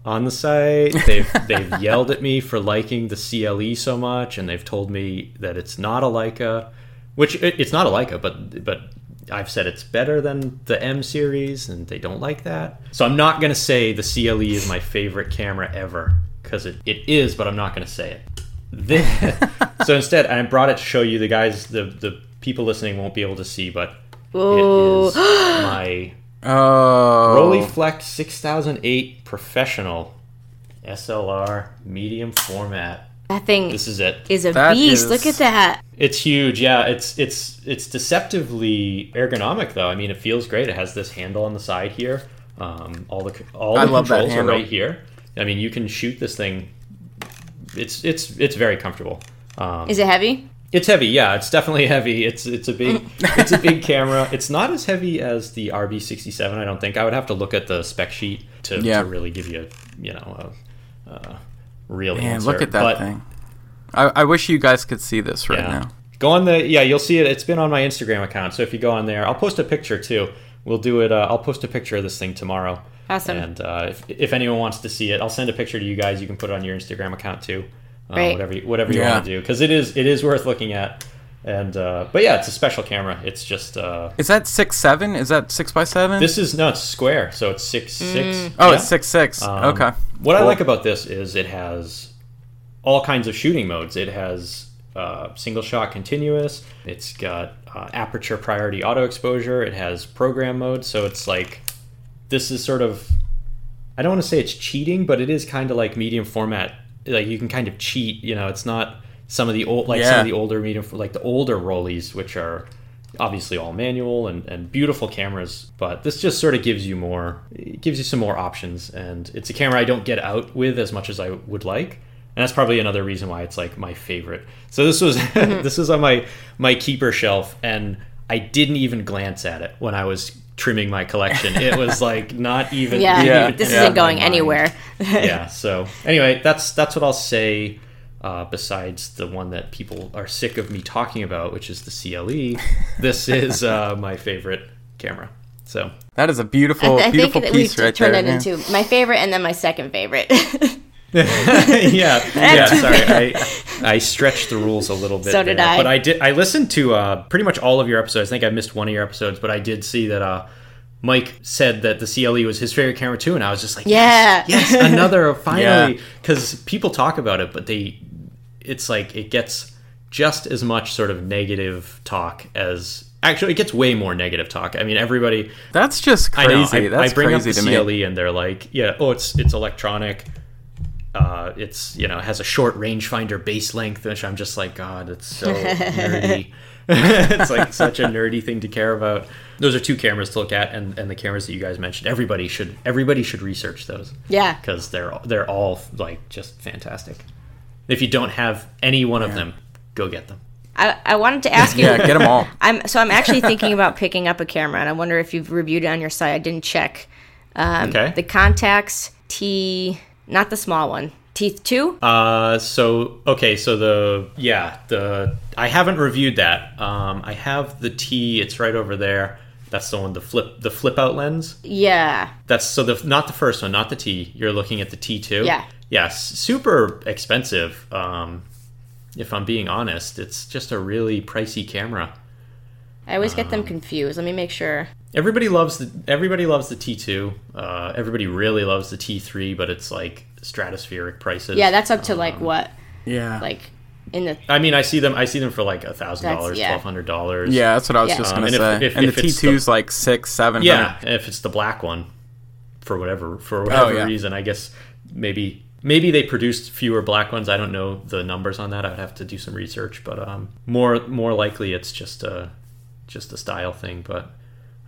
on the site. They've they've yelled at me for liking the CLE so much, and they've told me that it's not a Leica, which it, it's not a Leica, but but I've said it's better than the M series, and they don't like that. So I'm not gonna say the CLE is my favorite camera ever because it, it is, but I'm not gonna say it. This, so instead, I brought it to show you the guys, the the people listening won't be able to see, but Ooh. it is my oh, Rolleiflex 6008 professional SLR medium format. That thing This is it. is a That beast. is- Look at that. It's huge. Yeah, it's it's it's deceptively ergonomic though. I mean, it feels great. It has this handle on the side here. Um, all the all the I love controls are right here. I mean, you can shoot this thing. It's it's it's very comfortable. Um, Is it heavy? it's heavy, yeah. It's definitely heavy. It's it's a big it's a big camera. It's not as heavy as the RB67. I don't think. I would have to look at the spec sheet to, Yeah. to really give you you know a, a real man, answer. look at that But, thing. I, I wish you guys could see this right Yeah. now. Go on the yeah, you'll see it. It's been on my Instagram account. So if you go on there, I'll post a picture too. We'll do it. Uh, I'll post a picture of this thing tomorrow. Awesome. And uh, if, if anyone wants to see it, I'll send a picture to you guys. You can put it on your Instagram account too. Uh, Great. Whatever you, whatever you Yeah. want to do, because it is it is worth looking at. And uh, but yeah, it's a special camera. It's just uh, Is that six seven? Is that six by seven? this is no, it's square, so it's six six. oh, yeah. it's six six. Um, okay. What I like about this is it has all kinds of shooting modes. It has uh, single shot continuous. It's got uh, aperture priority auto exposure. It has program mode. So it's like this is sort of I don't want to say it's cheating, but it is kind of like medium format. Like you can kind of cheat. You know, it's not some of the old like some of the older medium like the older Rolleis, which are obviously all manual and, and beautiful cameras but this just sort of gives you more it gives you some more options and it's a camera i don't get out with as much as i would like and that's probably another reason why it's like my favorite so this was mm-hmm. this is on my my keeper shelf and i didn't even glance at it when i was trimming my collection it was like not even Yeah. Yeah. even This enter isn't going anywhere. yeah. So anyway, that's that's what I'll say. Uh, besides the one that people are sick of me talking about, which is the CLE, this is uh, my favorite camera. So That is a beautiful, I think beautiful that we've piece right turned there. it yeah. into my favorite and then my second favorite. yeah, yeah. Sorry, I I stretched the rules a little bit. So did there. I. But I did. I listened to uh, pretty much all of your episodes. I think I missed one of your episodes, but I did see that uh, Mike said that the CLE was his favorite camera too, and I was just like, Yeah. yes, yes another finally, Yeah. because people talk about it, but they, it's like it gets just as much sort of negative talk as. Actually, it gets way more negative talk. I mean, everybody. That's just crazy. I know. I, That's I bring crazy up to the me. CLE and they're like, yeah, oh, it's it's electronic. Uh, it's you know has a short rangefinder base length, which I'm just like, God, it's so nerdy. it's like such a nerdy thing to care about. Those are two cameras to look at, and, and the cameras that you guys mentioned. Everybody should everybody should research those yeah. because they're they're all like just fantastic. If you don't have any one of them, go get them. I, I wanted to ask you. Yeah, get them all. I'm so I'm actually thinking about picking up a camera, and I wonder if you've reviewed it on your site. I didn't check. Um, Okay. The Contax T, not the small one, T2. Uh, so okay, so the yeah the I haven't reviewed that. Um, I have the T. It's right over there. That's the one the flip the flip out lens. Yeah. That's so the not the first one, not the T. You're looking at the T2. Yeah. Yeah, s- super expensive. Um, if I'm being honest, it's just a really pricey camera. I always get them Um, confused. Let me make sure. Everybody loves the everybody loves the T2. Uh, everybody really loves the T3, but it's like stratospheric prices. Yeah, that's up to like what? Yeah. Like in the I mean, I see them. I see them for like a thousand dollars, twelve hundred dollars. yeah, that's what I was Yeah. just Um, gonna and say. if- and if the it's T 2's like six, seven. Yeah, and if it's the black one, for whatever for whatever Oh, yeah. reason, I guess maybe maybe they produced fewer black ones. I don't know the numbers on that. I'd have to do some research, but um, more more likely it's just a just a style thing, but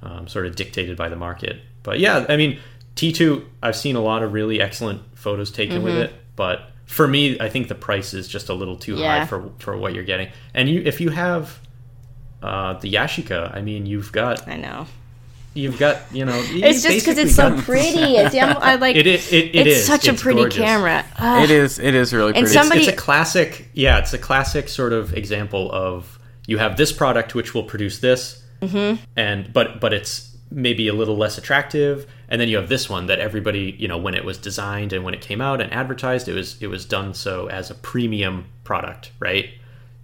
um, sort of dictated by the market. But yeah, I mean T two, I've seen a lot of really excellent photos taken with it, but for me, I think the price is just a little too Yeah. high for for what you're getting. And you if you have uh, the Yashica, I mean, you've got I know. you've got you know It's just because it's so pretty. It's I'm, I like. It is- it- it it's is. such a pretty gorgeous. camera. Ugh. It is. It is really And pretty. somebody- it's a classic yeah it's a classic sort of example of you have this product which will produce this Mm-hmm. and but but it's maybe a little less attractive and then you have this one that everybody you know when it was designed and when it came out and advertised it was it was done so as a premium product right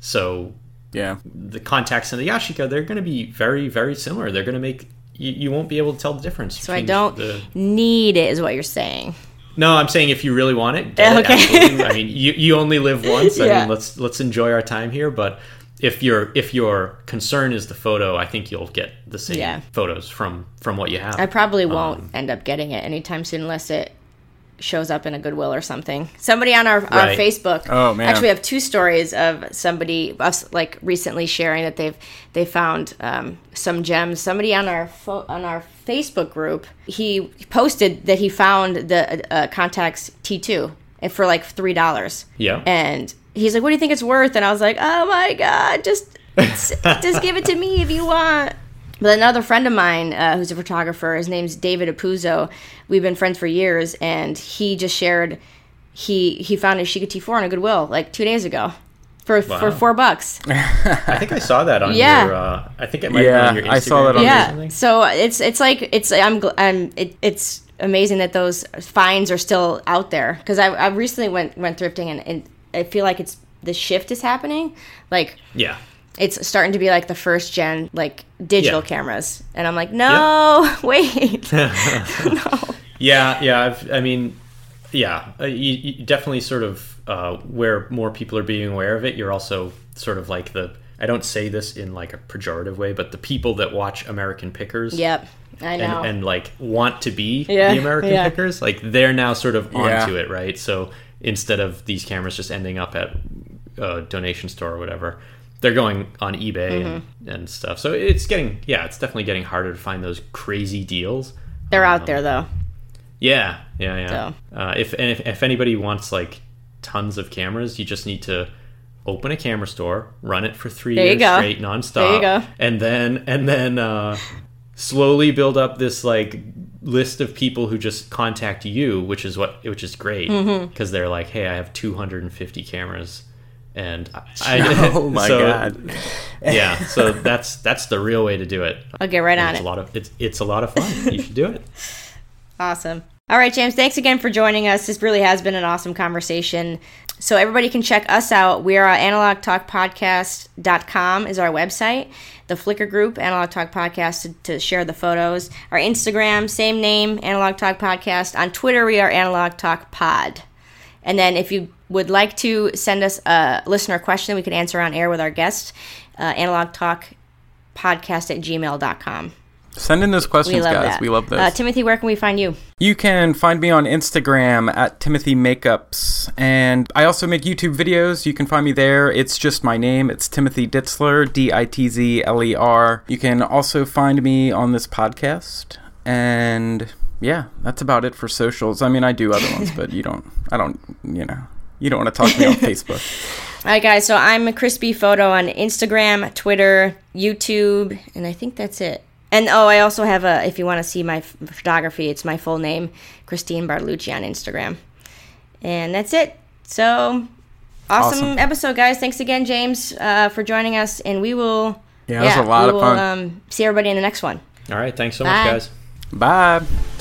so yeah. the Contax and the Yashica they're going to be very very similar they're going to make you, you won't be able to tell the difference so I don't the, need it, is what you're saying. no, I'm saying if you really want it, get it, Okay. absolutely. I mean, you, you only live once. I Yeah. mean, let's let's enjoy our time here. But if your if your concern is the photo, I think you'll get the same Yeah. photos from from what you have. I probably won't Um, end up getting it anytime soon unless it shows up in a Goodwill or something. Somebody on our, our Facebook. Oh, man. Actually, we have two stories of somebody us like recently sharing that they've they found um, some gems. Somebody on our fo- on our Facebook group he posted that he found the uh, Contax T2 and for like three dollars. Yeah. And he's like, "What do you think it's worth?" And I was like, "Oh my god, just just give it to me if you want." But another friend of mine uh, who's a photographer, his name's David Apuzzo. We've been friends for years, and he just shared he he found a Yashica T4 on a Goodwill like two days ago for for four bucks. I think I saw that on Yeah. your. Uh, I think it might Yeah, been on your Instagram. I saw that on or yeah. something. So it's it's like it's I'm gl- I'm it, it's amazing that those finds are still out there because I I recently went went thrifting and, and I feel like it's the shift is happening like Yeah. it's starting to be like the first gen like digital Yeah. cameras and i'm like no wait no. Yeah, yeah. I've, I mean, yeah. Uh, you, you definitely sort of uh, where more people are being aware of it. You're also sort of like the. I don't say this in like a pejorative way, but the people that watch American Pickers. yep i know and, and like want to be Yeah, the American yeah. pickers, like they're now sort of Yeah. onto it, right? So instead of these cameras just ending up at a donation store or whatever, they're going on eBay Mm-hmm. and, and stuff. So it's getting, yeah, it's definitely getting harder to find those crazy deals. they're out there though Yeah, yeah, yeah. Uh, if, and if if anybody wants like tons of cameras, you just need to open a camera store, run it for three There years straight, nonstop. There you go. And then and then uh, slowly build up this like list of people who just contact you, which is what which is great because Mm-hmm. they're like, hey, I have 250 cameras. And I, Oh my so- god. yeah, so that's that's the real way to do it. i'll get right on It's it a lot of it's it's a lot of fun. You should do it. Awesome. All right, James, thanks again for joining us. This really has been an awesome conversation. So everybody can check us out. We are at analogtalkpodcast.com is our website. The Flickr group, Analog Talk Podcast, to, to share the photos. Our Instagram, same name, Analog Talk Podcast. On Twitter, we are Analog Talk Pod. And then if you would like to send us a listener question we could answer on air with our guest, uh, Podcast at gmail.com. Send in those questions, We guys. that. We love those. Uh, Timothy, where can we find you? You can find me on Instagram at Timothy Makeups, and I also make YouTube videos. You can find me there. It's just my name. It's Timothy Ditzler, D I T Z L E R. You can also find me on this podcast, and yeah, that's about it for socials. I mean, I do other ones, but you don't. I don't. You know, you don't want to talk to me on Facebook. All right, guys. So I'm a crispy photo on Instagram, Twitter, YouTube, and I think that's it. And oh, I also have a. If you want to see my photography, it's my full name, Christine Bartolucci on Instagram. And that's it. So awesome, Awesome. episode, guys. Thanks again, James, uh, for joining us, and we will. Yeah, it was a lot we of will, fun. Um, see everybody in the next one. All right. Thanks so Bye. much, guys. Bye.